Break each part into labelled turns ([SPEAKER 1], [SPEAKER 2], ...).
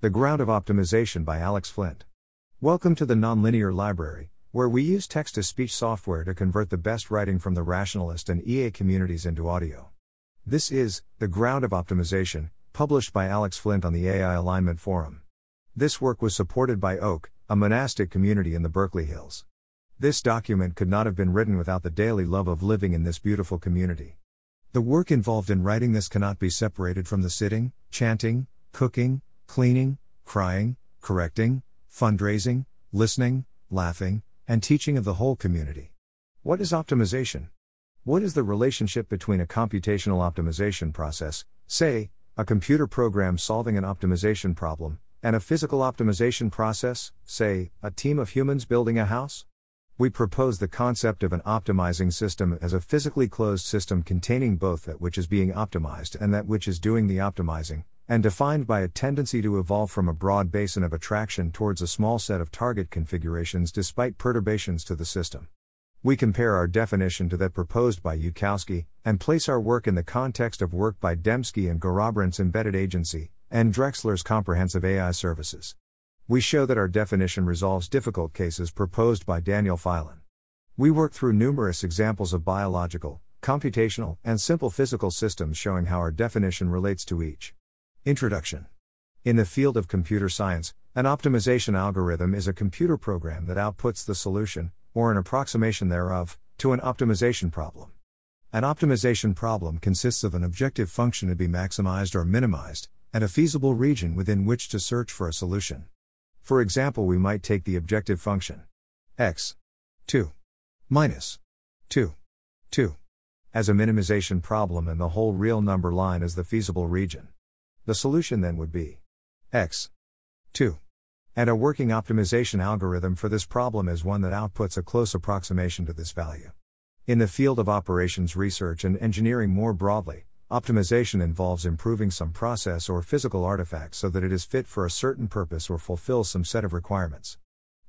[SPEAKER 1] The Ground of Optimization by Alex Flint. Welcome to the Nonlinear Library, where we use text to speech software to convert the best writing from the rationalist and EA communities into audio. This is The Ground of Optimization, published by Alex Flint on the AI Alignment Forum. This work was supported by Oak, a monastic community in the Berkeley Hills. This document could not have been written without the daily love of living in this beautiful community. The work involved in writing this cannot be separated from the sitting, chanting, cooking, cleaning, crying, correcting, fundraising, listening, laughing, and teaching of the whole community. What is optimization? What is the relationship between a computational optimization process, say, a computer program solving an optimization problem, and a physical optimization process, say, a team of humans building a house? We propose the concept of an optimizing system as a physically closed system containing both that which is being optimized and that which is doing the optimizing, and defined by a tendency to evolve from a broad basin of attraction towards a small set of target configurations despite perturbations to the system. We compare our definition to that proposed by Yudkowsky, and place our work in the context of work by Demski and Garrabrant's embedded agency, and Drexler's comprehensive AI services. We show that our definition resolves difficult cases proposed by Daniel Filan. We work through numerous examples of biological, computational, and simple physical systems showing how our definition relates to each. Introduction In the field of computer science, an optimization algorithm is a computer program that outputs the solution, or an approximation thereof, to an optimization problem. An optimization problem consists of an objective function to be maximized or minimized, and a feasible region within which to search for a solution. For example, we might take the objective function x 2 minus 2 2 as a minimization problem and the whole real number line as the feasible region. The solution then would be x 2. And a working optimization algorithm for this problem is one that outputs a close approximation to this value. In the field of operations research and engineering more broadly, optimization involves improving some process or physical artifact so that it is fit for a certain purpose or fulfills some set of requirements.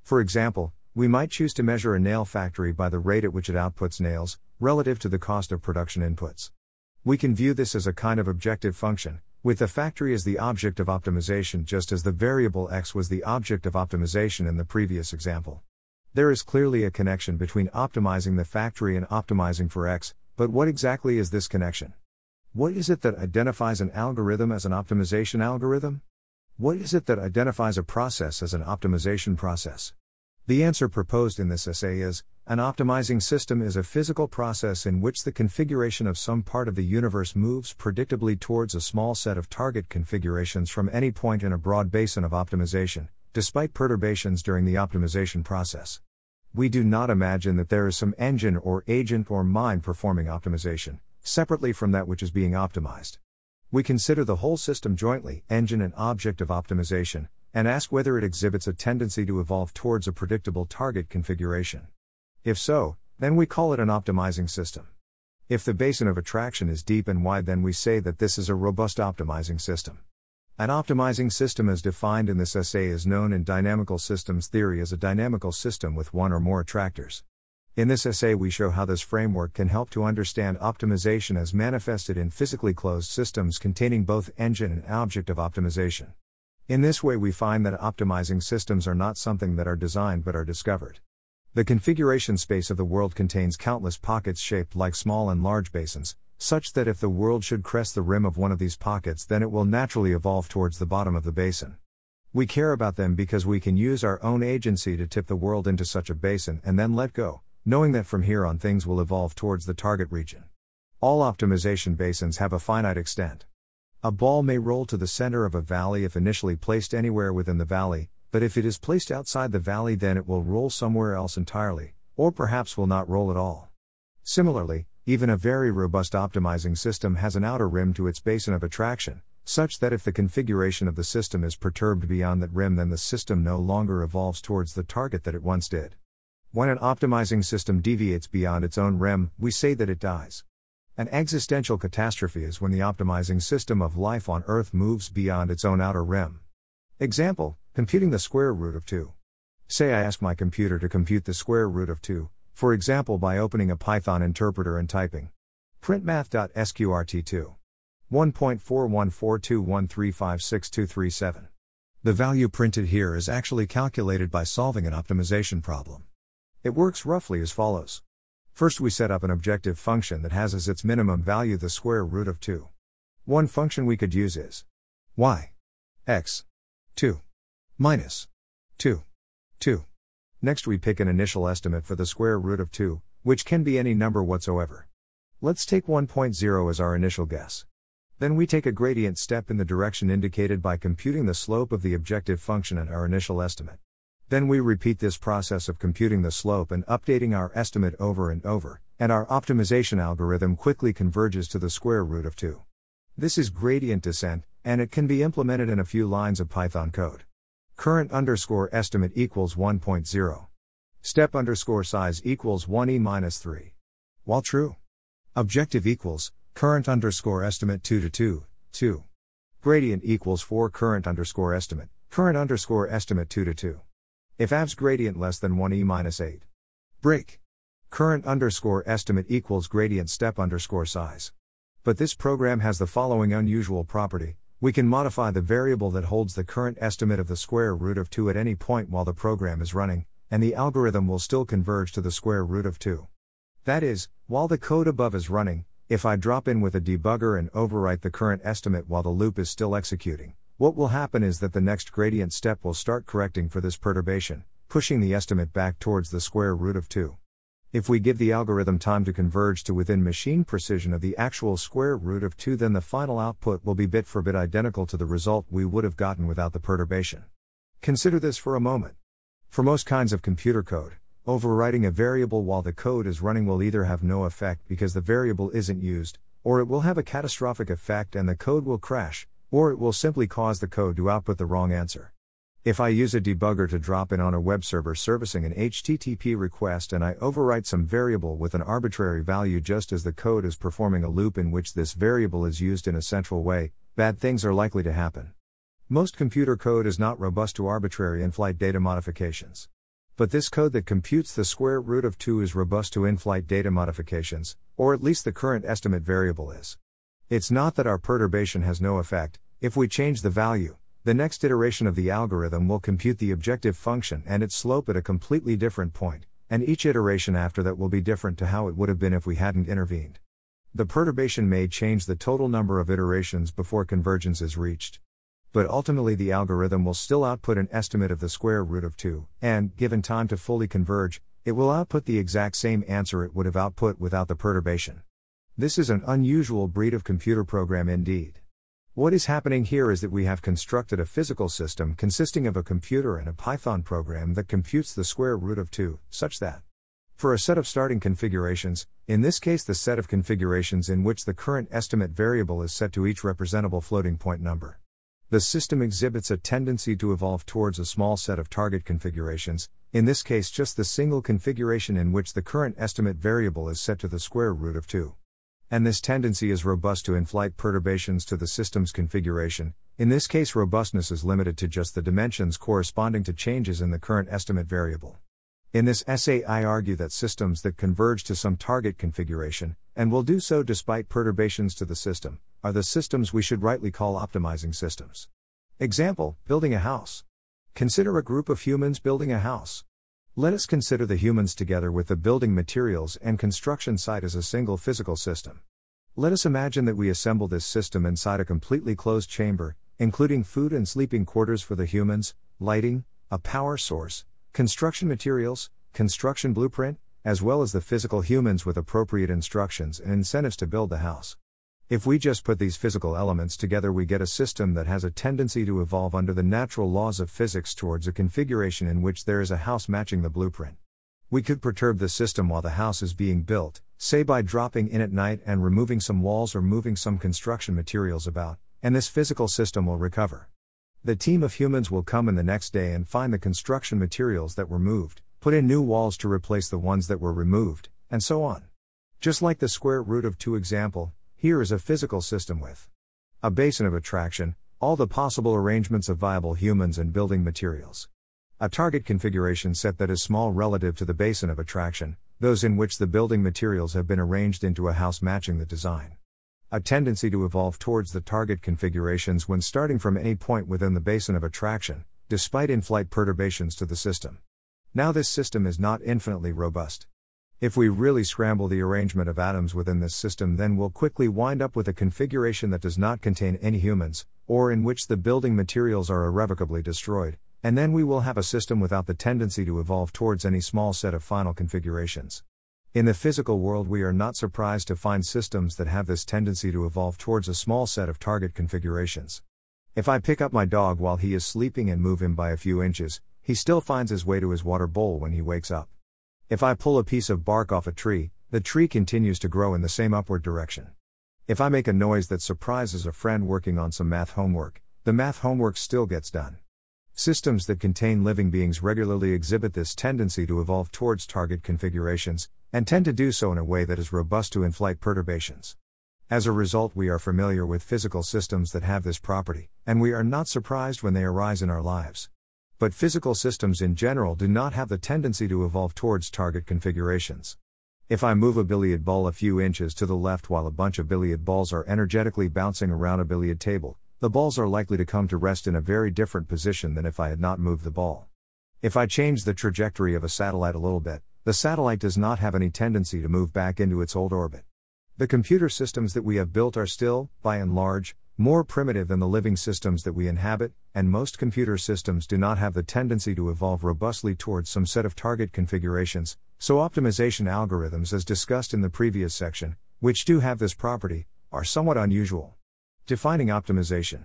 [SPEAKER 1] For example, we might choose to measure a nail factory by the rate at which it outputs nails, relative to the cost of production inputs. We can view this as a kind of objective function, with the factory as the object of optimization just as the variable x was the object of optimization in the previous example. There is clearly a connection between optimizing the factory and optimizing for x, but what exactly is this connection? What is it that identifies an algorithm as an optimization algorithm? What is it that identifies a process as an optimization process? The answer proposed in this essay is An optimizing system is a physical process in which the configuration of some part of the universe moves predictably towards a small set of target configurations from any point in a broad basin of optimization, despite perturbations during the optimization process. We do not imagine that there is some engine or agent or mind performing optimization, separately from that which is being optimized. We consider the whole system jointly, engine and object of optimization, and ask whether it exhibits a tendency to evolve towards a predictable target configuration. If so, then we call it an optimizing system. If the basin of attraction is deep and wide, then we say that this is a robust optimizing system. An optimizing system as defined in this essay is known in dynamical systems theory as a dynamical system with one or more attractors. In this essay, we show how this framework can help to understand optimization as manifested in physically closed systems containing both engine and object of optimization. In this way, we find that optimizing systems are not something that are designed but are discovered. The configuration space of the world contains countless pockets shaped like small and large basins, such that if the world should crest the rim of one of these pockets, then it will naturally evolve towards the bottom of the basin. We care about them because we can use our own agency to tip the world into such a basin and then let go, knowing that from here on things will evolve towards the target region. All optimization basins have a finite extent. A ball may roll to the center of a valley if initially placed anywhere within the valley, but if it is placed outside the valley, then it will roll somewhere else entirely, or perhaps will not roll at all. Similarly, even a very robust optimizing system has an outer rim to its basin of attraction, such that if the configuration of the system is perturbed beyond that rim, then the system no longer evolves towards the target that it once did. When an optimizing system deviates beyond its own rim, we say that it dies. An existential catastrophe is when the optimizing system of life on Earth moves beyond its own outer rim. Example Computing the square root of 2. Say I ask my computer to compute the square root of 2, for example by opening a Python interpreter and typing printmath.sqrt2. 1.41421356237. The value printed here is actually calculated by solving an optimization problem. It works roughly as follows. First, we set up an objective function that has as its minimum value the square root of 2. One function we could use is y x 2 minus 2 2. Next, we pick an initial estimate for the square root of 2, which can be any number whatsoever. Let's take 1.0 as our initial guess. Then we take a gradient step in the direction indicated by computing the slope of the objective function at our initial estimate. Then we repeat this process of computing the slope and updating our estimate over and over, and our optimization algorithm quickly converges to the square root of 2. This is gradient descent, and it can be implemented in a few lines of Python code. Current underscore estimate equals 1.0. Step underscore size equals 1e minus 3. While true. Objective equals current underscore estimate 2 to 2, 2. Gradient equals 4 current underscore estimate, current underscore estimate 2 to 2. If abs gradient less than 1 e minus 8. Break. Current underscore estimate equals gradient step underscore size. But this program has the following unusual property. We can modify the variable that holds the current estimate of the square root of 2 at any point while the program is running, and the algorithm will still converge to the square root of 2. That is, while the code above is running, if I drop in with a debugger and overwrite the current estimate while the loop is still executing, what will happen is that the next gradient step will start correcting for this perturbation, pushing the estimate back towards the square root of 2. If we give the algorithm time to converge to within machine precision of the actual square root of 2, then the final output will be bit for bit identical to the result we would have gotten without the perturbation. Consider this for a moment. For most kinds of computer code, Overwriting a variable while the code is running will either have no effect because the variable isn't used, or it will have a catastrophic effect and the code will crash, or it will simply cause the code to output the wrong answer. If I use a debugger to drop in on a web server servicing an HTTP request and I overwrite some variable with an arbitrary value just as the code is performing a loop in which this variable is used in a central way, bad things are likely to happen. Most computer code is not robust to arbitrary in flight data modifications. But this code that computes the square root of 2 is robust to in flight data modifications, or at least the current estimate variable is. It's not that our perturbation has no effect, if we change the value, the next iteration of the algorithm will compute the objective function and its slope at a completely different point, and each iteration after that will be different to how it would have been if we hadn't intervened. The perturbation may change the total number of iterations before convergence is reached but ultimately the algorithm will still output an estimate of the square root of 2, and, given time to fully converge, it will output the exact same answer it would have output without the perturbation. This is an unusual breed of computer program indeed. What is happening here is that we have constructed a physical system consisting of a computer and a Python program that computes the square root of 2, such that for a set of starting configurations, in this case the set of configurations in which the current estimate variable is set to each representable floating point number. The system exhibits a tendency to evolve towards a small set of target configurations, in this case just the single configuration in which the current estimate variable is set to the square root of 2. And this tendency is robust to in flight perturbations to the system's configuration, in this case, robustness is limited to just the dimensions corresponding to changes in the current estimate variable. In this essay, I argue that systems that converge to some target configuration, and will do so despite perturbations to the system, are the systems we should rightly call optimizing systems. Example Building a house. Consider a group of humans building a house. Let us consider the humans together with the building materials and construction site as a single physical system. Let us imagine that we assemble this system inside a completely closed chamber, including food and sleeping quarters for the humans, lighting, a power source, construction materials, construction blueprint, as well as the physical humans with appropriate instructions and incentives to build the house. If we just put these physical elements together, we get a system that has a tendency to evolve under the natural laws of physics towards a configuration in which there is a house matching the blueprint. We could perturb the system while the house is being built, say by dropping in at night and removing some walls or moving some construction materials about, and this physical system will recover. The team of humans will come in the next day and find the construction materials that were moved, put in new walls to replace the ones that were removed, and so on. Just like the square root of 2 example, here is a physical system with a basin of attraction, all the possible arrangements of viable humans and building materials. A target configuration set that is small relative to the basin of attraction, those in which the building materials have been arranged into a house matching the design. a tendency to evolve towards the target configurations when starting from any point within the basin of attraction, despite in flight perturbations to the system. Now, this system is not infinitely robust. If we really scramble the arrangement of atoms within this system, then we'll quickly wind up with a configuration that does not contain any humans, or in which the building materials are irrevocably destroyed, and then we will have a system without the tendency to evolve towards any small set of final configurations. In the physical world, we are not surprised to find systems that have this tendency to evolve towards a small set of target configurations. If I pick up my dog while he is sleeping and move him by a few inches, he still finds his way to his water bowl when he wakes up. If I pull a piece of bark off a tree, the tree continues to grow in the same upward direction. If I make a noise that surprises a friend working on some math homework, the math homework still gets done. Systems that contain living beings regularly exhibit this tendency to evolve towards target configurations, and tend to do so in a way that is robust to in flight perturbations. As a result, we are familiar with physical systems that have this property, and we are not surprised when they arise in our lives. But physical systems in general do not have the tendency to evolve towards target configurations. If I move a billiard ball a few inches to the left while a bunch of billiard balls are energetically bouncing around a billiard table, the balls are likely to come to rest in a very different position than if I had not moved the ball. If I change the trajectory of a satellite a little bit, the satellite does not have any tendency to move back into its old orbit. The computer systems that we have built are still, by and large, more primitive than the living systems that we inhabit, and most computer systems do not have the tendency to evolve robustly towards some set of target configurations, so optimization algorithms, as discussed in the previous section, which do have this property, are somewhat unusual. Defining optimization.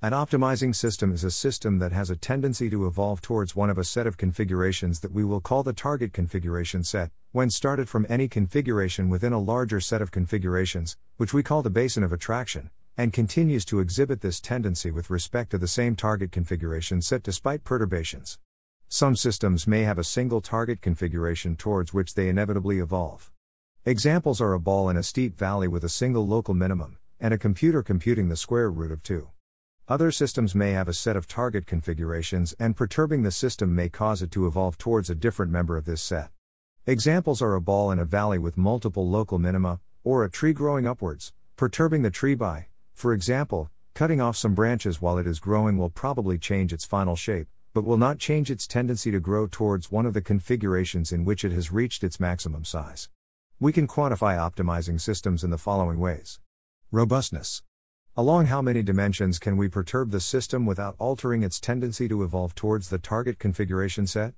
[SPEAKER 1] An optimizing system is a system that has a tendency to evolve towards one of a set of configurations that we will call the target configuration set, when started from any configuration within a larger set of configurations, which we call the basin of attraction, and continues to exhibit this tendency with respect to the same target configuration set despite perturbations. Some systems may have a single target configuration towards which they inevitably evolve. Examples are a ball in a steep valley with a single local minimum, and a computer computing the square root of 2. Other systems may have a set of target configurations, and perturbing the system may cause it to evolve towards a different member of this set. Examples are a ball in a valley with multiple local minima, or a tree growing upwards, perturbing the tree by, for example, cutting off some branches while it is growing will probably change its final shape, but will not change its tendency to grow towards one of the configurations in which it has reached its maximum size. We can quantify optimizing systems in the following ways Robustness. Along how many dimensions can we perturb the system without altering its tendency to evolve towards the target configuration set?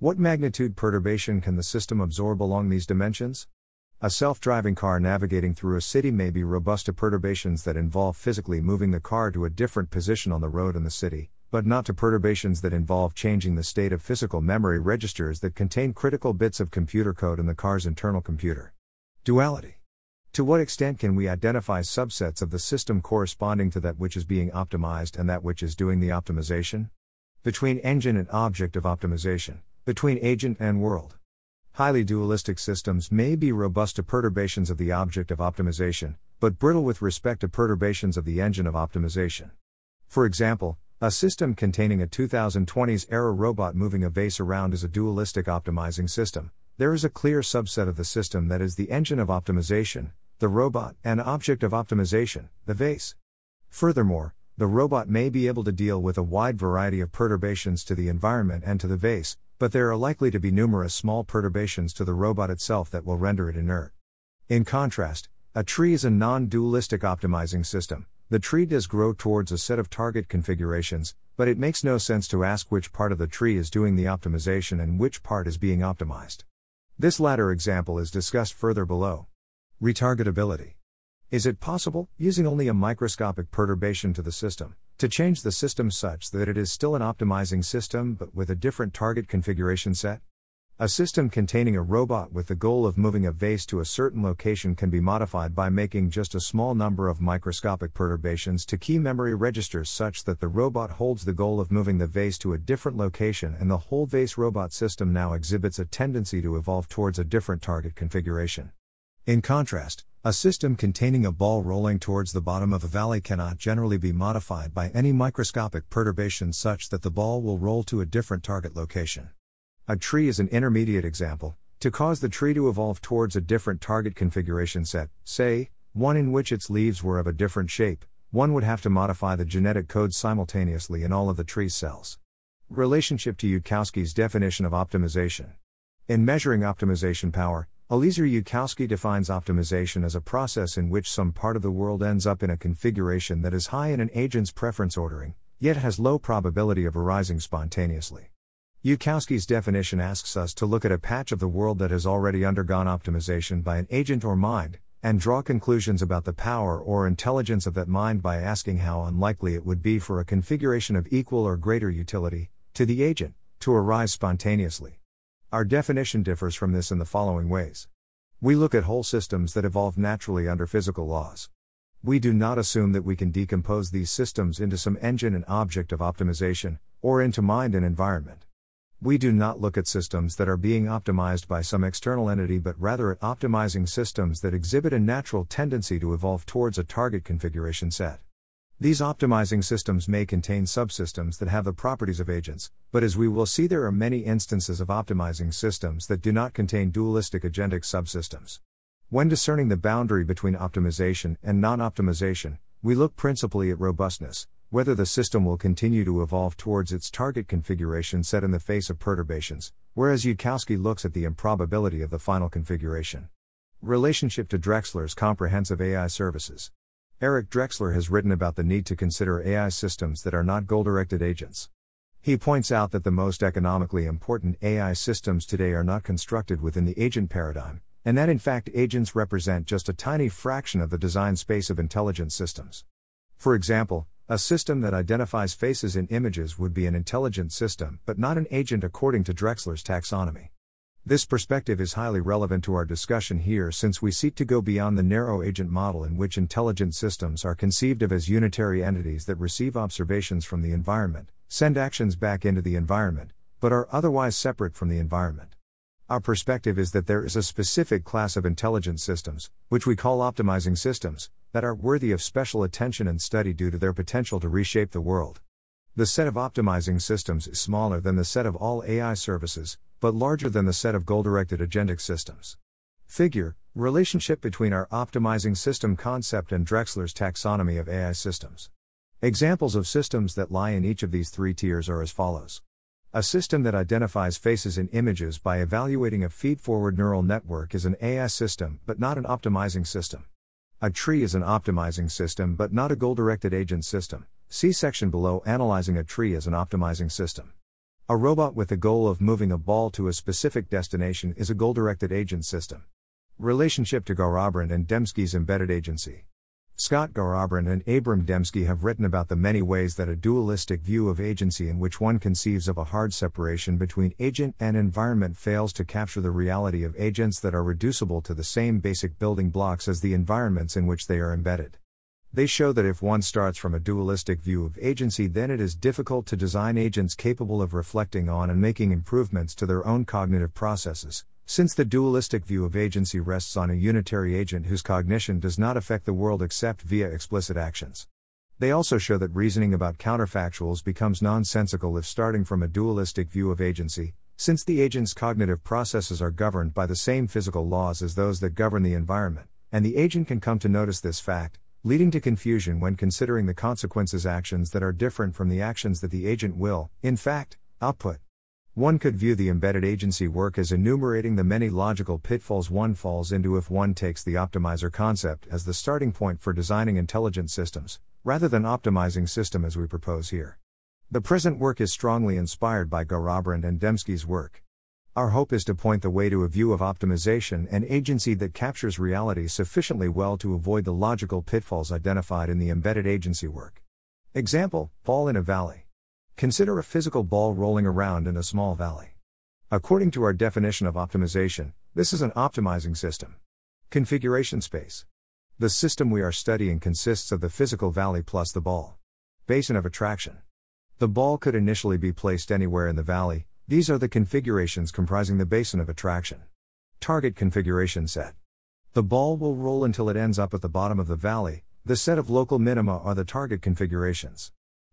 [SPEAKER 1] What magnitude perturbation can the system absorb along these dimensions? A self driving car navigating through a city may be robust to perturbations that involve physically moving the car to a different position on the road in the city, but not to perturbations that involve changing the state of physical memory registers that contain critical bits of computer code in the car's internal computer. Duality. To what extent can we identify subsets of the system corresponding to that which is being optimized and that which is doing the optimization? Between engine and object of optimization, between agent and world. Highly dualistic systems may be robust to perturbations of the object of optimization, but brittle with respect to perturbations of the engine of optimization. For example, a system containing a 2020s era robot moving a vase around is a dualistic optimizing system. There is a clear subset of the system that is the engine of optimization, the robot, and object of optimization, the vase. Furthermore, the robot may be able to deal with a wide variety of perturbations to the environment and to the vase, but there are likely to be numerous small perturbations to the robot itself that will render it inert. In contrast, a tree is a non dualistic optimizing system. The tree does grow towards a set of target configurations, but it makes no sense to ask which part of the tree is doing the optimization and which part is being optimized. This latter example is discussed further below. Retargetability. Is it possible, using only a microscopic perturbation to the system, to change the system such that it is still an optimizing system but with a different target configuration set? A system containing a robot with the goal of moving a vase to a certain location can be modified by making just a small number of microscopic perturbations to key memory registers such that the robot holds the goal of moving the vase to a different location and the whole vase robot system now exhibits a tendency to evolve towards a different target configuration. In contrast, a system containing a ball rolling towards the bottom of a valley cannot generally be modified by any microscopic perturbation such that the ball will roll to a different target location. A tree is an intermediate example. To cause the tree to evolve towards a different target configuration set, say, one in which its leaves were of a different shape, one would have to modify the genetic code simultaneously in all of the tree's cells. Relationship to Yudkowsky's definition of optimization. In measuring optimization power, Eliezer Yudkowsky defines optimization as a process in which some part of the world ends up in a configuration that is high in an agent's preference ordering, yet has low probability of arising spontaneously. Yudkowsky's definition asks us to look at a patch of the world that has already undergone optimization by an agent or mind, and draw conclusions about the power or intelligence of that mind by asking how unlikely it would be for a configuration of equal or greater utility, to the agent, to arise spontaneously. Our definition differs from this in the following ways. We look at whole systems that evolve naturally under physical laws. We do not assume that we can decompose these systems into some engine and object of optimization, or into mind and environment. We do not look at systems that are being optimized by some external entity but rather at optimizing systems that exhibit a natural tendency to evolve towards a target configuration set. These optimizing systems may contain subsystems that have the properties of agents, but as we will see, there are many instances of optimizing systems that do not contain dualistic agentic subsystems. When discerning the boundary between optimization and non optimization, we look principally at robustness, whether the system will continue to evolve towards its target configuration set in the face of perturbations, whereas Yudkowsky looks at the improbability of the final configuration. Relationship to Drexler's comprehensive AI services. Eric Drexler has written about the need to consider AI systems that are not goal directed agents. He points out that the most economically important AI systems today are not constructed within the agent paradigm, and that in fact agents represent just a tiny fraction of the design space of intelligent systems. For example, a system that identifies faces in images would be an intelligent system, but not an agent according to Drexler's taxonomy. This perspective is highly relevant to our discussion here since we seek to go beyond the narrow agent model in which intelligent systems are conceived of as unitary entities that receive observations from the environment, send actions back into the environment, but are otherwise separate from the environment. Our perspective is that there is a specific class of intelligent systems, which we call optimizing systems, that are worthy of special attention and study due to their potential to reshape the world. The set of optimizing systems is smaller than the set of all AI services, but larger than the set of goal directed agentic systems. Figure Relationship between our optimizing system concept and Drexler's taxonomy of AI systems. Examples of systems that lie in each of these three tiers are as follows. A system that identifies faces in images by evaluating a feed forward neural network is an AI system, but not an optimizing system. A tree is an optimizing system but not a goal directed agent system. See section below analyzing a tree as an optimizing system. A robot with the goal of moving a ball to a specific destination is a goal directed agent system. Relationship to Garrabrant and Demski's embedded agency. Scott Garrabrant and Abram Dembski have written about the many ways that a dualistic view of agency in which one conceives of a hard separation between agent and environment fails to capture the reality of agents that are reducible to the same basic building blocks as the environments in which they are embedded. They show that if one starts from a dualistic view of agency, then it is difficult to design agents capable of reflecting on and making improvements to their own cognitive processes, since the dualistic view of agency rests on a unitary agent whose cognition does not affect the world except via explicit actions. They also show that reasoning about counterfactuals becomes nonsensical if starting from a dualistic view of agency, since the agent's cognitive processes are governed by the same physical laws as those that govern the environment, and the agent can come to notice this fact, leading to confusion when considering the consequences actions that are different from the actions that the agent will, in fact, output. One could view the embedded agency work as enumerating the many logical pitfalls one falls into if one takes the optimizer concept as the starting point for designing intelligent systems, rather than optimizing system as we propose here. The present work is strongly inspired by Garrabrant and Demski's work. Our hope is to point the way to a view of optimization and agency that captures reality sufficiently well to avoid the logical pitfalls identified in the embedded agency work. Example Fall in a valley. Consider a physical ball rolling around in a small valley. According to our definition of optimization, this is an optimizing system. Configuration space. The system we are studying consists of the physical valley plus the ball. Basin of attraction. The ball could initially be placed anywhere in the valley, these are the configurations comprising the basin of attraction. Target configuration set. The ball will roll until it ends up at the bottom of the valley, the set of local minima are the target configurations.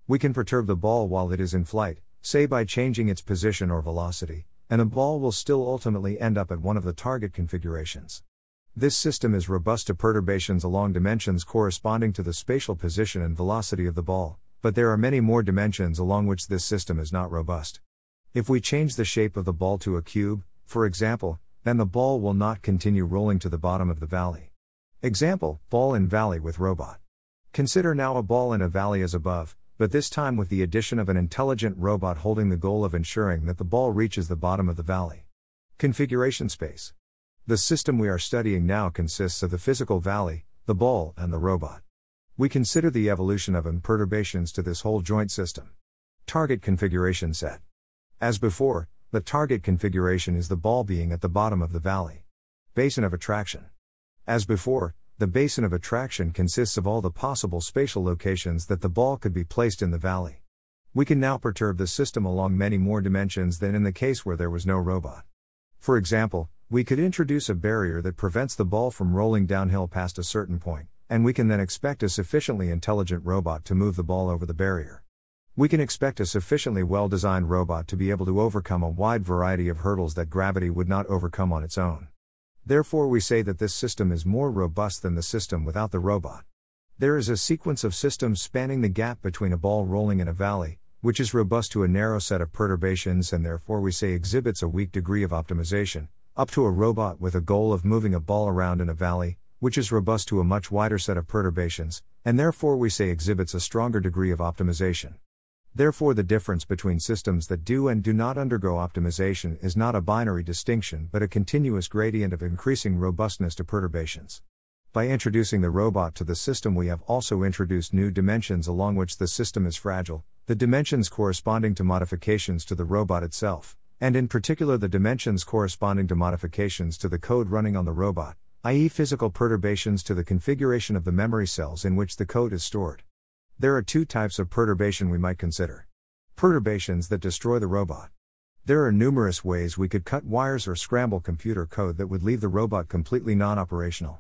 [SPEAKER 1] We can perturb the ball while it is in flight, say by changing its position or velocity, and the ball will still ultimately end up at one of the target configurations. This system is robust to perturbations along dimensions corresponding to the spatial position and velocity of the ball, but there are many more dimensions along which this system is not robust. If we change the shape of the ball to a cube, for example, then the ball will not continue rolling to the bottom of the valley. Example Ball in valley with robot. Consider now a ball in a valley as above, but this time with the addition of an intelligent robot holding the goal of ensuring that the ball reaches the bottom of the valley. Configuration space. The system we are studying now consists of the physical valley, the ball, and the robot. We consider the evolution of imperturbations to this whole joint system. Target configuration set. As before, the target configuration is the ball being at the bottom of the valley. Basin of attraction. As before, the basin of attraction consists of all the possible spatial locations that the ball could be placed in the valley. We can now perturb the system along many more dimensions than in the case where there was no robot. For example, we could introduce a barrier that prevents the ball from rolling downhill past a certain point, and we can then expect a sufficiently intelligent robot to move the ball over the barrier. We can expect a sufficiently well designed robot to be able to overcome a wide variety of hurdles that gravity would not overcome on its own. Therefore, we say that this system is more robust than the system without the robot. There is a sequence of systems spanning the gap between a ball rolling in a valley, which is robust to a narrow set of perturbations and therefore we say exhibits a weak degree of optimization, up to a robot with a goal of moving a ball around in a valley, which is robust to a much wider set of perturbations, and therefore we say exhibits a stronger degree of optimization. Therefore, the difference between systems that do and do not undergo optimization is not a binary distinction but a continuous gradient of increasing robustness to perturbations. By introducing the robot to the system, we have also introduced new dimensions along which the system is fragile, the dimensions corresponding to modifications to the robot itself and in particular the dimensions corresponding to modifications to the code running on the robot, i.e., physical perturbations to the configuration of the memory cells in which the code is stored. There are two types of perturbation we might consider perturbations that destroy the robot. There are numerous ways we could cut wires or scramble computer code that would leave the robot completely non operational.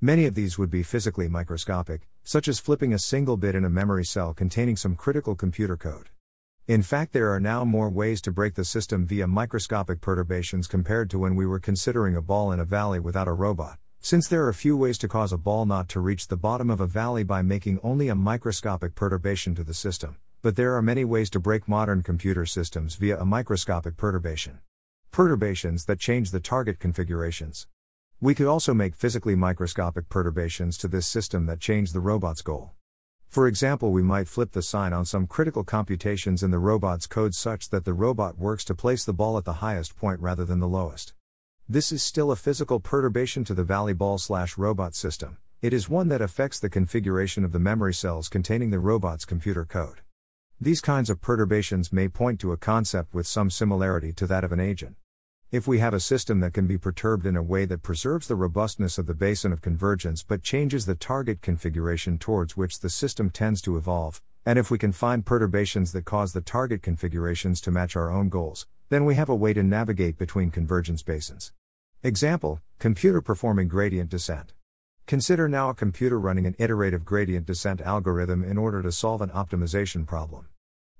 [SPEAKER 1] Many of these would be physically microscopic, such as flipping a single bit in a memory cell containing some critical computer code. In fact, there are now more ways to break the system via microscopic perturbations compared to when we were considering a ball in a valley without a robot, since there are few ways to cause a ball not to reach the bottom of a valley by making only a microscopic perturbation to the system, but there are many ways to break modern computer systems via a microscopic perturbation. Perturbations that change the target configurations. We could also make physically microscopic perturbations to this system that change the robot's goal. For example, we might flip the sign on some critical computations in the robot's code such that the robot works to place the ball at the highest point rather than the lowest. This is still a physical perturbation to the valley ball slash robot system. It is one that affects the configuration of the memory cells containing the robot's computer code. These kinds of perturbations may point to a concept with some similarity to that of an agent. If we have a system that can be perturbed in a way that preserves the robustness of the basin of convergence but changes the target configuration towards which the system tends to evolve, and if we can find perturbations that cause the target configurations to match our own goals, then we have a way to navigate between convergence basins. Example Computer performing gradient descent. Consider now a computer running an iterative gradient descent algorithm in order to solve an optimization problem.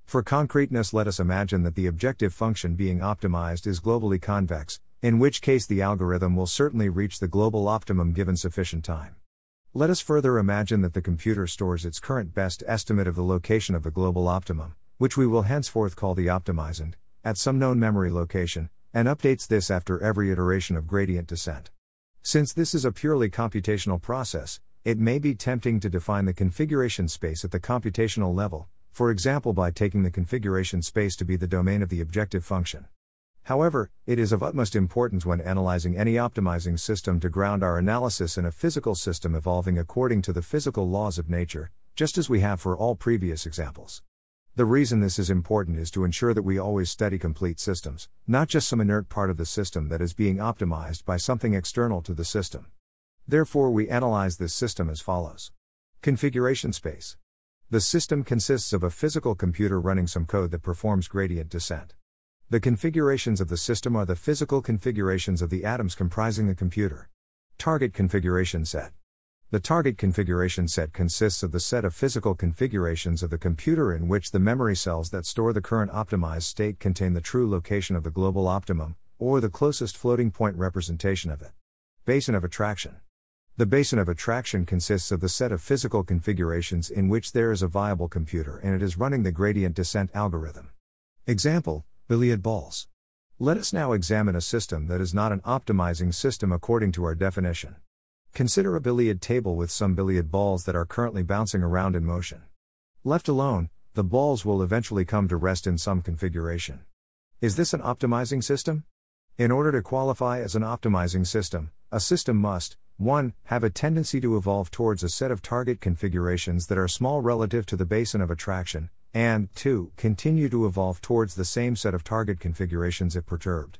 [SPEAKER 1] For concreteness, let us imagine that the objective function being optimized is globally convex, in which case the algorithm will certainly reach the global optimum given sufficient time. Let us further imagine that the computer stores its current best estimate of the location of the global optimum, which we will henceforth call the optimizand, at some known memory location, and updates this after every iteration of gradient descent. Since this is a purely computational process, it may be tempting to define the configuration space at the computational level, for example by taking the configuration space to be the domain of the objective function. However, it is of utmost importance when analyzing any optimizing system to ground our analysis in a physical system evolving according to the physical laws of nature, just as we have for all previous examples. The reason this is important is to ensure that we always study complete systems, not just some inert part of the system that is being optimized by something external to the system. Therefore, we analyze this system as follows Configuration space. The system consists of a physical computer running some code that performs gradient descent. The configurations of the system are the physical configurations of the atoms comprising the computer. Target configuration set. The target configuration set consists of the set of physical configurations of the computer in which the memory cells that store the current optimized state contain the true location of the global optimum, or the closest floating point representation of it. Basin of attraction. The basin of attraction consists of the set of physical configurations in which there is a viable computer and it is running the gradient descent algorithm. Example Billiard balls. Let us now examine a system that is not an optimizing system according to our definition. Consider a billiard table with some billiard balls that are currently bouncing around in motion. Left alone, the balls will eventually come to rest in some configuration. Is this an optimizing system? In order to qualify as an optimizing system, a system must 1. Have a tendency to evolve towards a set of target configurations that are small relative to the basin of attraction, and 2. Continue to evolve towards the same set of target configurations if perturbed.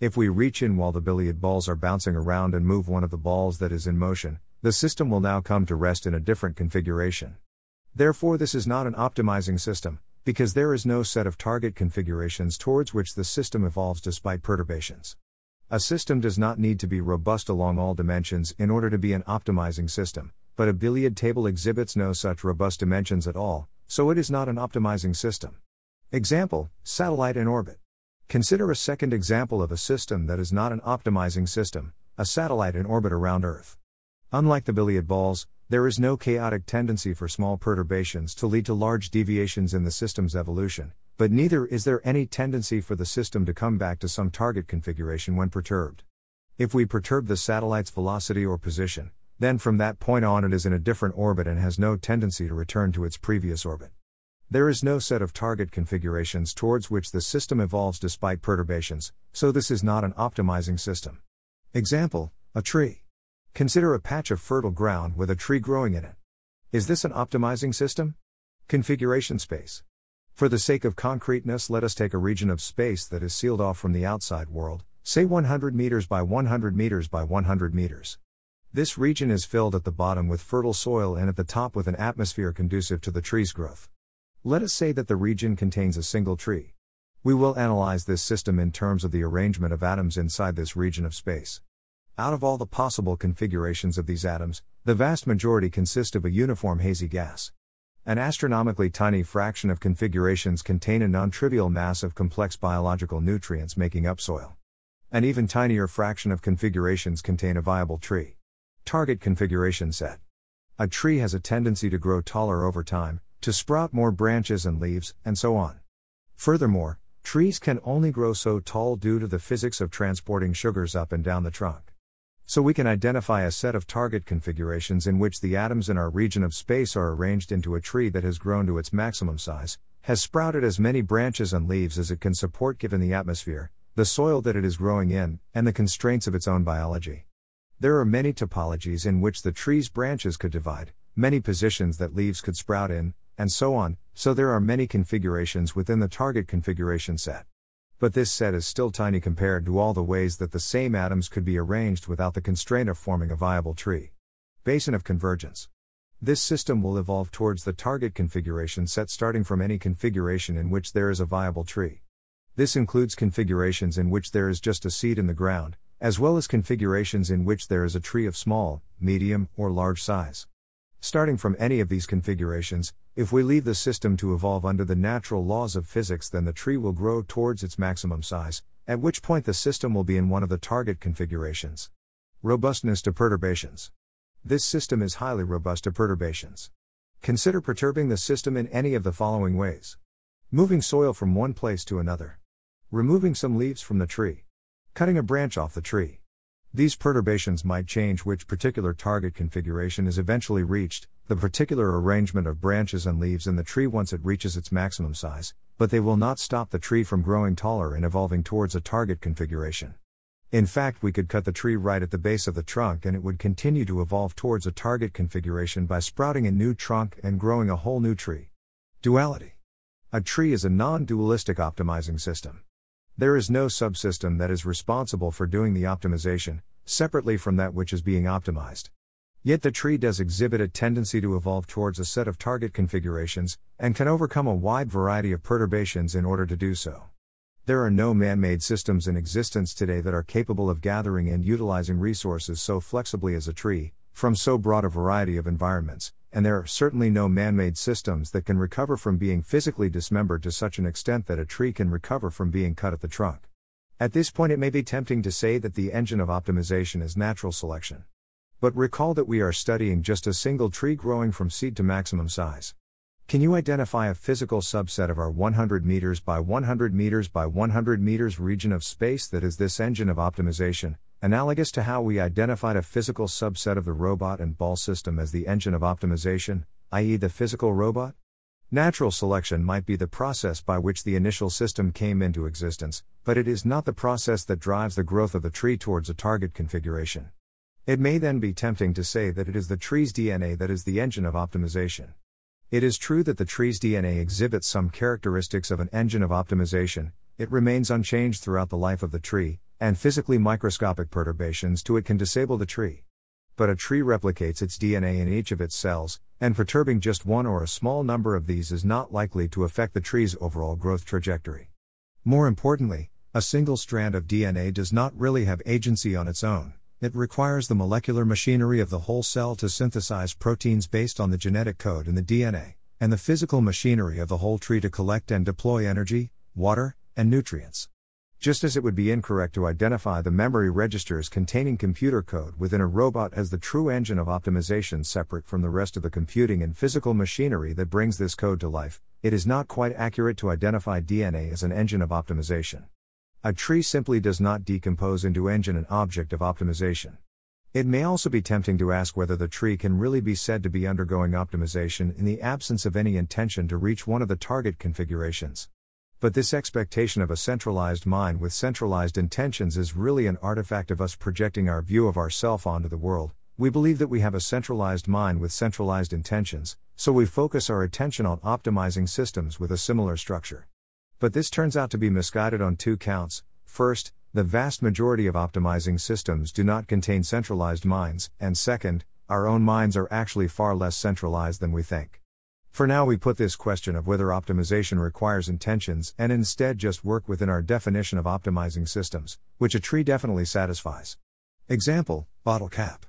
[SPEAKER 1] If we reach in while the billiard balls are bouncing around and move one of the balls that is in motion, the system will now come to rest in a different configuration. Therefore, this is not an optimizing system, because there is no set of target configurations towards which the system evolves despite perturbations. A system does not need to be robust along all dimensions in order to be an optimizing system, but a billiard table exhibits no such robust dimensions at all, so it is not an optimizing system. Example Satellite in orbit. Consider a second example of a system that is not an optimizing system, a satellite in orbit around Earth. Unlike the billiard balls, there is no chaotic tendency for small perturbations to lead to large deviations in the system's evolution, but neither is there any tendency for the system to come back to some target configuration when perturbed. If we perturb the satellite's velocity or position, then from that point on it is in a different orbit and has no tendency to return to its previous orbit. There is no set of target configurations towards which the system evolves despite perturbations, so this is not an optimizing system. Example A tree. Consider a patch of fertile ground with a tree growing in it. Is this an optimizing system? Configuration space. For the sake of concreteness, let us take a region of space that is sealed off from the outside world, say 100 meters by 100 meters by 100 meters. This region is filled at the bottom with fertile soil and at the top with an atmosphere conducive to the tree's growth. Let us say that the region contains a single tree. We will analyze this system in terms of the arrangement of atoms inside this region of space. Out of all the possible configurations of these atoms, the vast majority consist of a uniform hazy gas. An astronomically tiny fraction of configurations contain a non trivial mass of complex biological nutrients making up soil. An even tinier fraction of configurations contain a viable tree. Target configuration set. A tree has a tendency to grow taller over time, to sprout more branches and leaves, and so on. Furthermore, trees can only grow so tall due to the physics of transporting sugars up and down the trunk. So we can identify a set of target configurations in which the atoms in our region of space are arranged into a tree that has grown to its maximum size, has sprouted as many branches and leaves as it can support given the atmosphere, the soil that it is growing in, and the constraints of its own biology. There are many topologies in which the tree's branches could divide, many positions that leaves could sprout in, and so on, so there are many configurations within the target configuration set. But this set is still tiny compared to all the ways that the same atoms could be arranged without the constraint of forming a viable tree. Basin of convergence. This system will evolve towards the target configuration set starting from any configuration in which there is a viable tree. This includes configurations in which there is just a seed in the ground, as well as configurations in which there is a tree of small, medium, or large size. Starting from any of these configurations, if we leave the system to evolve under the natural laws of physics, then the tree will grow towards its maximum size, at which point the system will be in one of the target configurations. Robustness to perturbations. This system is highly robust to perturbations. Consider perturbing the system in any of the following ways moving soil from one place to another, removing some leaves from the tree, cutting a branch off the tree. These perturbations might change which particular target configuration is eventually reached, the particular arrangement of branches and leaves in the tree once it reaches its maximum size, but they will not stop the tree from growing taller and evolving towards a target configuration. In fact, we could cut the tree right at the base of the trunk and it would continue to evolve towards a target configuration by sprouting a new trunk and growing a whole new tree. Duality. A tree is a non dualistic optimizing system. There is no subsystem that is responsible for doing the optimization, separately from that which is being optimized. Yet the tree does exhibit a tendency to evolve towards a set of target configurations, and can overcome a wide variety of perturbations in order to do so. There are no man made systems in existence today that are capable of gathering and utilizing resources so flexibly as a tree, from so broad a variety of environments, and there are certainly no man made systems that can recover from being physically dismembered to such an extent that a tree can recover from being cut at the trunk. At this point, it may be tempting to say that the engine of optimization is natural selection. But recall that we are studying just a single tree growing from seed to maximum size. Can you identify a physical subset of our 100 meters by 100 meters by 100 meters region of space that is this engine of optimization, analogous to how we identified a physical subset of the robot and ball system as the engine of optimization, i.e., the physical robot? Natural selection might be the process by which the initial system came into existence, but it is not the process that drives the growth of the tree towards a target configuration. It may then be tempting to say that it is the tree's DNA that is the engine of optimization. It is true that the tree's DNA exhibits some characteristics of an engine of optimization, it remains unchanged throughout the life of the tree, and physically microscopic perturbations to it can disable the tree. But a tree replicates its DNA in each of its cells, and perturbing just one or a small number of these is not likely to affect the tree's overall growth trajectory. More importantly, a single strand of DNA does not really have agency on its own. It requires the molecular machinery of the whole cell to synthesize proteins based on the genetic code in the DNA, and the physical machinery of the whole tree to collect and deploy energy, water, and nutrients. Just as it would be incorrect to identify the memory registers containing computer code within a robot as the true engine of optimization separate from the rest of the computing and physical machinery that brings this code to life, it is not quite accurate to identify DNA as an engine of optimization. A tree simply does not decompose into engine and object of optimization. It may also be tempting to ask whether the tree can really be said to be undergoing optimization in the absence of any intention to reach one of the target configurations. But this expectation of a centralized mind with centralized intentions is really an artifact of us projecting our view of ourself onto the world. We believe that we have a centralized mind with centralized intentions, so we focus our attention on optimizing systems with a similar structure. But this turns out to be misguided on two counts. First, the vast majority of optimizing systems do not contain centralized minds, and second, our own minds are actually far less centralized than we think. For now, we put this question of whether optimization requires intentions and instead just work within our definition of optimizing systems, which a tree definitely satisfies. Example Bottle cap.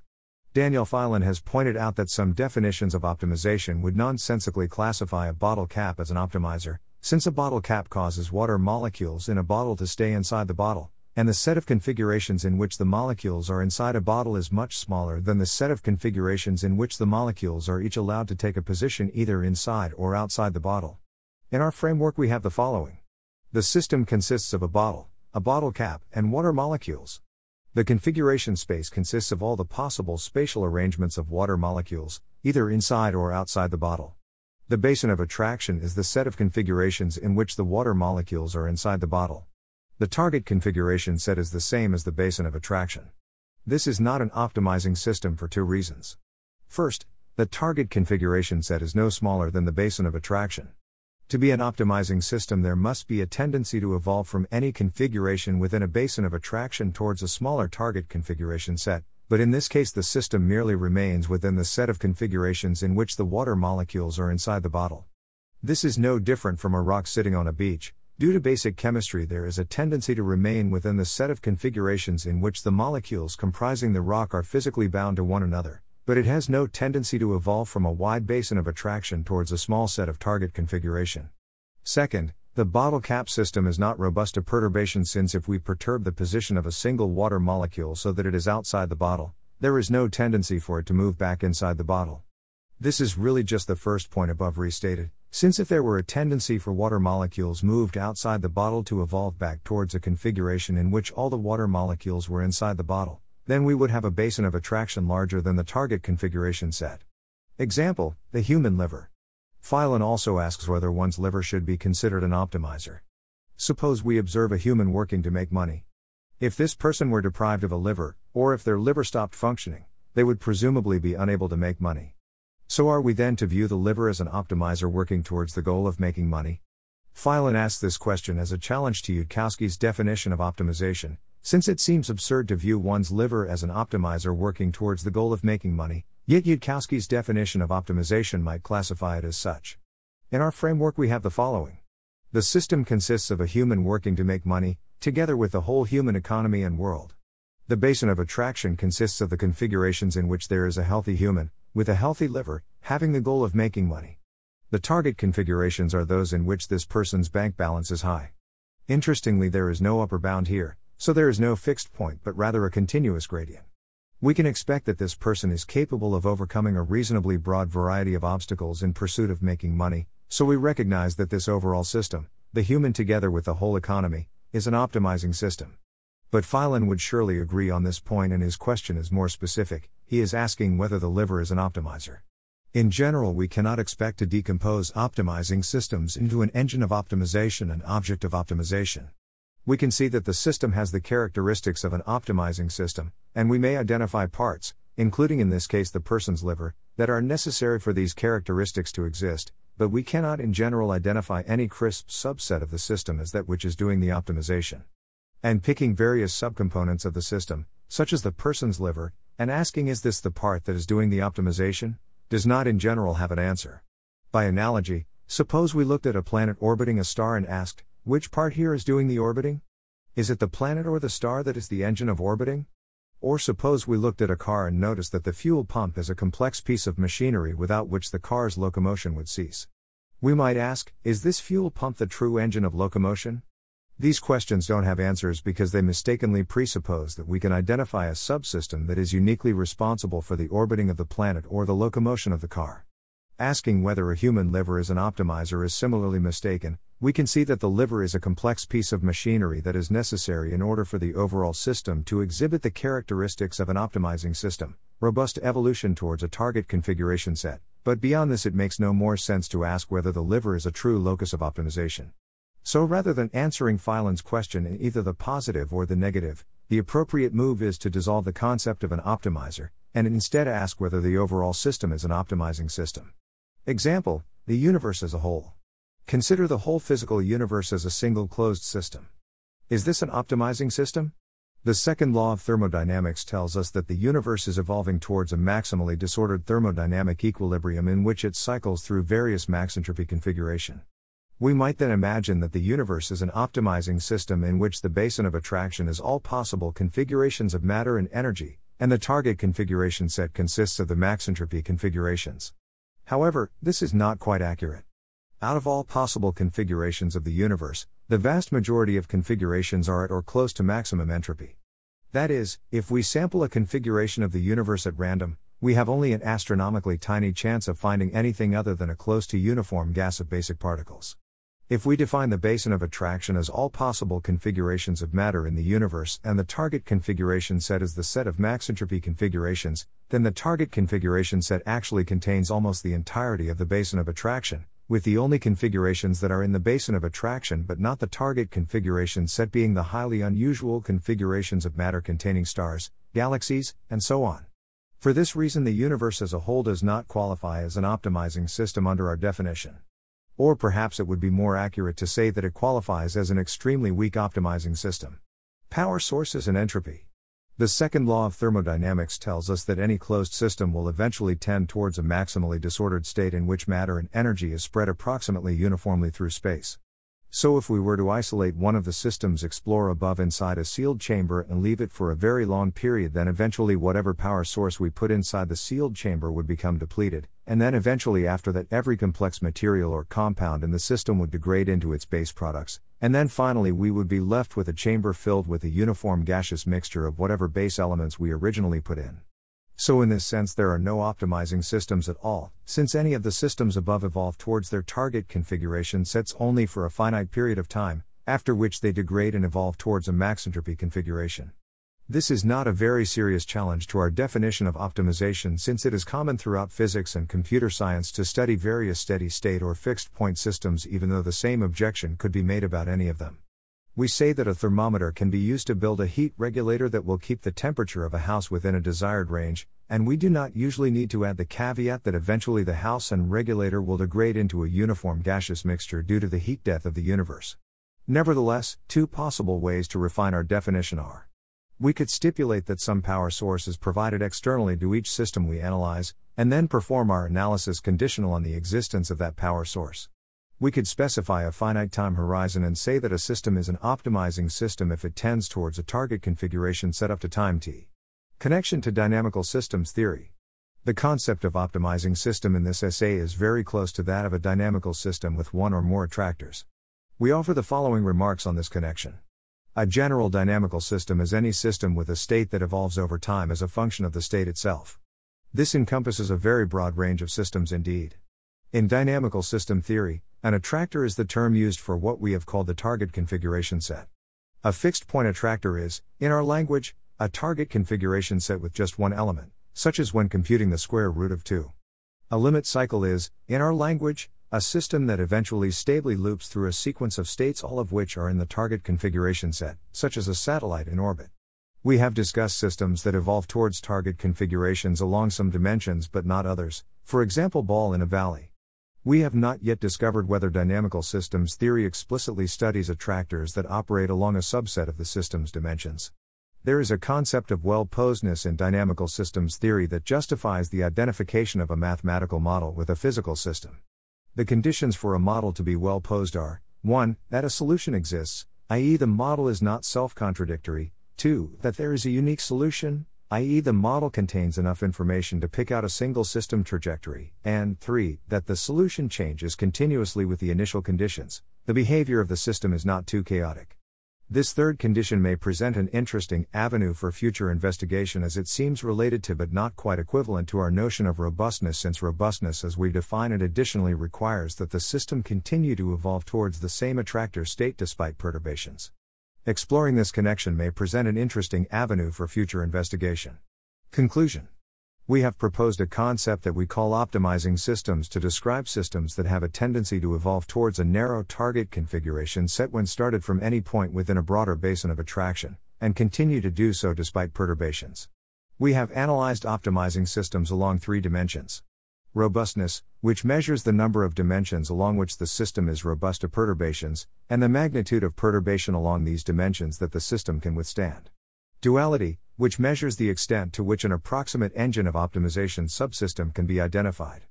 [SPEAKER 1] Daniel Filan has pointed out that some definitions of optimization would nonsensically classify a bottle cap as an optimizer, since a bottle cap causes water molecules in a bottle to stay inside the bottle, and the set of configurations in which the molecules are inside a bottle is much smaller than the set of configurations in which the molecules are each allowed to take a position either inside or outside the bottle. In our framework, we have the following The system consists of a bottle, a bottle cap, and water molecules. The configuration space consists of all the possible spatial arrangements of water molecules, either inside or outside the bottle. The basin of attraction is the set of configurations in which the water molecules are inside the bottle. The target configuration set is the same as the basin of attraction. This is not an optimizing system for two reasons. First, the target configuration set is no smaller than the basin of attraction. To be an optimizing system, there must be a tendency to evolve from any configuration within a basin of attraction towards a smaller target configuration set, but in this case the system merely remains within the set of configurations in which the water molecules are inside the bottle. This is no different from a rock sitting on a beach. Due to basic chemistry, there is a tendency to remain within the set of configurations in which the molecules comprising the rock are physically bound to one another, but it has no tendency to evolve from a wide basin of attraction towards a small set of target configuration. Second, the bottle cap system is not robust to perturbation since if we perturb the position of a single water molecule so that it is outside the bottle, there is no tendency for it to move back inside the bottle. This is really just the first point above restated, since if there were a tendency for water molecules moved outside the bottle to evolve back towards a configuration in which all the water molecules were inside the bottle, then we would have a basin of attraction larger than the target configuration set. Example, the human liver. Filan also asks whether one's liver should be considered an optimizer. Suppose we observe a human working to make money. If this person were deprived of a liver, or if their liver stopped functioning, they would presumably be unable to make money. So are we then to view the liver as an optimizer working towards the goal of making money? Filan asks this question as a challenge to Yudkowsky's definition of optimization, since it seems absurd to view one's liver as an optimizer working towards the goal of making money, Yet Yudkowsky's definition of optimization might classify it as such. In our framework, we have the following The system consists of a human working to make money, together with the whole human economy and world. The basin of attraction consists of the configurations in which there is a healthy human, with a healthy liver, having the goal of making money. The target configurations are those in which this person's bank balance is high. Interestingly, there is no upper bound here, So there is no fixed point but rather a continuous gradient. We can expect that this person is capable of overcoming a reasonably broad variety of obstacles in pursuit of making money, so we recognize that this overall system, the human together with the whole economy, is an optimizing system. But Filan would surely agree on this point, and his question is more specific. He is asking whether the liver is an optimizer. In general, we cannot expect to decompose optimizing systems into an engine of optimization and object of optimization. We can see that the system has the characteristics of an optimizing system, and we may identify parts, including in this case the person's liver, that are necessary for these characteristics to exist, but we cannot in general identify any crisp subset of the system as that which is doing the optimization. And picking various subcomponents of the system, such as the person's liver, and asking is this the part that is doing the optimization, does not in general have an answer. By analogy, suppose we looked at a planet orbiting a star and asked, which part here is doing the orbiting? Is it the planet or the star that is the engine of orbiting? Or suppose we looked at a car and noticed that the fuel pump is a complex piece of machinery without which the car's locomotion would cease. We might ask, is this fuel pump the true engine of locomotion? These questions don't have answers because they mistakenly presuppose that we can identify a subsystem that is uniquely responsible for the orbiting of the planet or the locomotion of the car. Asking whether a human liver is an optimizer is similarly mistaken. We can see that the liver is a complex piece of machinery that is necessary in order for the overall system to exhibit the characteristics of an optimizing system, robust evolution towards a target configuration set, but beyond this, it makes no more sense to ask whether the liver is a true locus of optimization. So rather than answering Filan's question in either the positive or the negative, the appropriate move is to dissolve the concept of an optimizer, and instead ask whether the overall system is an optimizing system. Example The universe as a whole. Consider the whole physical universe as a single closed system. Is this an optimizing system? The second law of thermodynamics tells us that the universe is evolving towards a maximally disordered thermodynamic equilibrium in which it cycles through various max entropy configuration. We might then imagine that the universe is an optimizing system in which the basin of attraction is all possible configurations of matter and energy, and the target configuration set consists of the max entropy configurations. However, this is not quite accurate. Out of all possible configurations of the universe, the vast majority of configurations are at or close to maximum entropy. That is, if we sample a configuration of the universe at random, we have only an astronomically tiny chance of finding anything other than a close to uniform gas of basic particles. If we define the basin of attraction as all possible configurations of matter in the universe and the target configuration set as the set of max entropy configurations, then the target configuration set actually contains almost the entirety of the basin of attraction, with the only configurations that are in the basin of attraction but not the target configuration set being the highly unusual configurations of matter containing stars, galaxies, and so on. For this reason, the universe as a whole does not qualify as an optimizing system under our definition. Or perhaps it would be more accurate to say that it qualifies as an extremely weak optimizing system. Power sources and entropy. The second law of thermodynamics tells us that any closed system will eventually tend towards a maximally disordered state in which matter and energy is spread approximately uniformly through space. So, if we were to isolate one of the systems explore above inside a sealed chamber and leave it for a very long period, then eventually whatever power source we put inside the sealed chamber would become depleted, and then eventually after that, every complex material or compound in the system would degrade into its base products, and then finally, we would be left with a chamber filled with a uniform gaseous mixture of whatever base elements we originally put in. So, in this sense, there are no optimizing systems at all, since any of the systems above evolve towards their target configuration sets only for a finite period of time, after which they degrade and evolve towards a max entropy configuration. This is not a very serious challenge to our definition of optimization since it is common throughout physics and computer science to study various steady state or fixed point systems, even though the same objection could be made about any of them. We say that a thermometer can be used to build a heat regulator that will keep the temperature of a house within a desired range, and we do not usually need to add the caveat that eventually the house and regulator will degrade into a uniform gaseous mixture due to the heat death of the universe. Nevertheless, two possible ways to refine our definition are we could stipulate that some power source is provided externally to each system we analyze, and then perform our analysis conditional on the existence of that power source. We could specify a finite time horizon and say that a system is an optimizing system if it tends towards a target configuration set up to time t. Connection to dynamical systems theory. The concept of optimizing system in this essay is very close to that of a dynamical system with one or more attractors. We offer the following remarks on this connection. A general dynamical system is any system with a state that evolves over time as a function of the state itself. This encompasses a very broad range of systems indeed. In dynamical system theory, an attractor is the term used for what we have called the target configuration set. A fixed point attractor is, in our language, a target configuration set with just one element, such as when computing the square root of 2. A limit cycle is, in our language, a system that eventually stably loops through a sequence of states, all of which are in the target configuration set, such as a satellite in orbit. We have discussed systems that evolve towards target configurations along some dimensions but not others, for example, ball in a valley. We have not yet discovered whether dynamical systems theory explicitly studies attractors that operate along a subset of the system's dimensions. There is a concept of well posedness in dynamical systems theory that justifies the identification of a mathematical model with a physical system. The conditions for a model to be well posed are 1. That a solution exists, i.e., the model is not self contradictory, 2. That there is a unique solution, i.e., the model contains enough information to pick out a single system trajectory, and 3. That the solution changes continuously with the initial conditions, the behavior of the system is not too chaotic. This third condition may present an interesting avenue for future investigation as it seems related to but not quite equivalent to our notion of robustness, since robustness as we define it additionally requires that the system continue to evolve towards the same attractor state despite perturbations. Exploring this connection may present an interesting avenue for future investigation. Conclusion we have proposed a concept that we call optimizing systems to describe systems that have a tendency to evolve towards a narrow target configuration set when started from any point within a broader basin of attraction, and continue to do so despite perturbations. We have analyzed optimizing systems along three dimensions. Robustness, which measures the number of dimensions along which the system is robust to perturbations, and the magnitude of perturbation along these dimensions that the system can withstand. Duality, which measures the extent to which an approximate engine of optimization subsystem can be identified.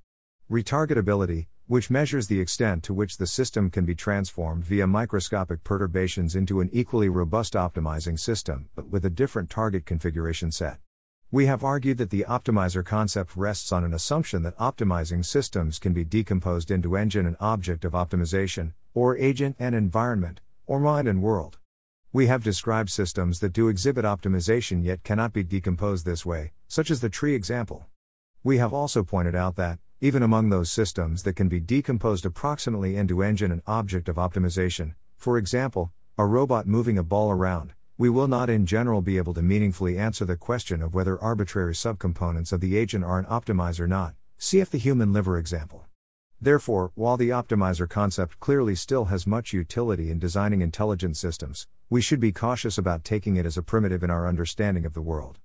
[SPEAKER 1] Retargetability, which measures the extent to which the system can be transformed via microscopic perturbations into an equally robust optimizing system, but with a different target configuration set. We have argued that the optimizer concept rests on an assumption that optimizing systems can be decomposed into engine and object of optimization, or agent and environment, or mind and world. We have described systems that do exhibit optimization yet cannot be decomposed this way, such as the tree example. We have also pointed out that, even among those systems that can be decomposed approximately into engine and object of optimization, for example, a robot moving a ball around, we will not in general be able to meaningfully answer the question of whether arbitrary subcomponents of the agent are an optimizer or not, cf. the human liver example. Therefore, while the optimizer concept clearly still has much utility in designing intelligent systems, we should be cautious about taking it as a primitive in our understanding of the world.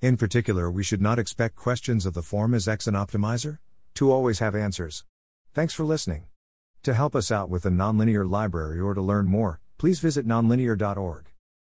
[SPEAKER 1] In particular, we should not expect questions of the form is X an optimizer? To always have answers. Thanks for listening. To help us out with the nonlinear library or to learn more, please visit nonlinear.org.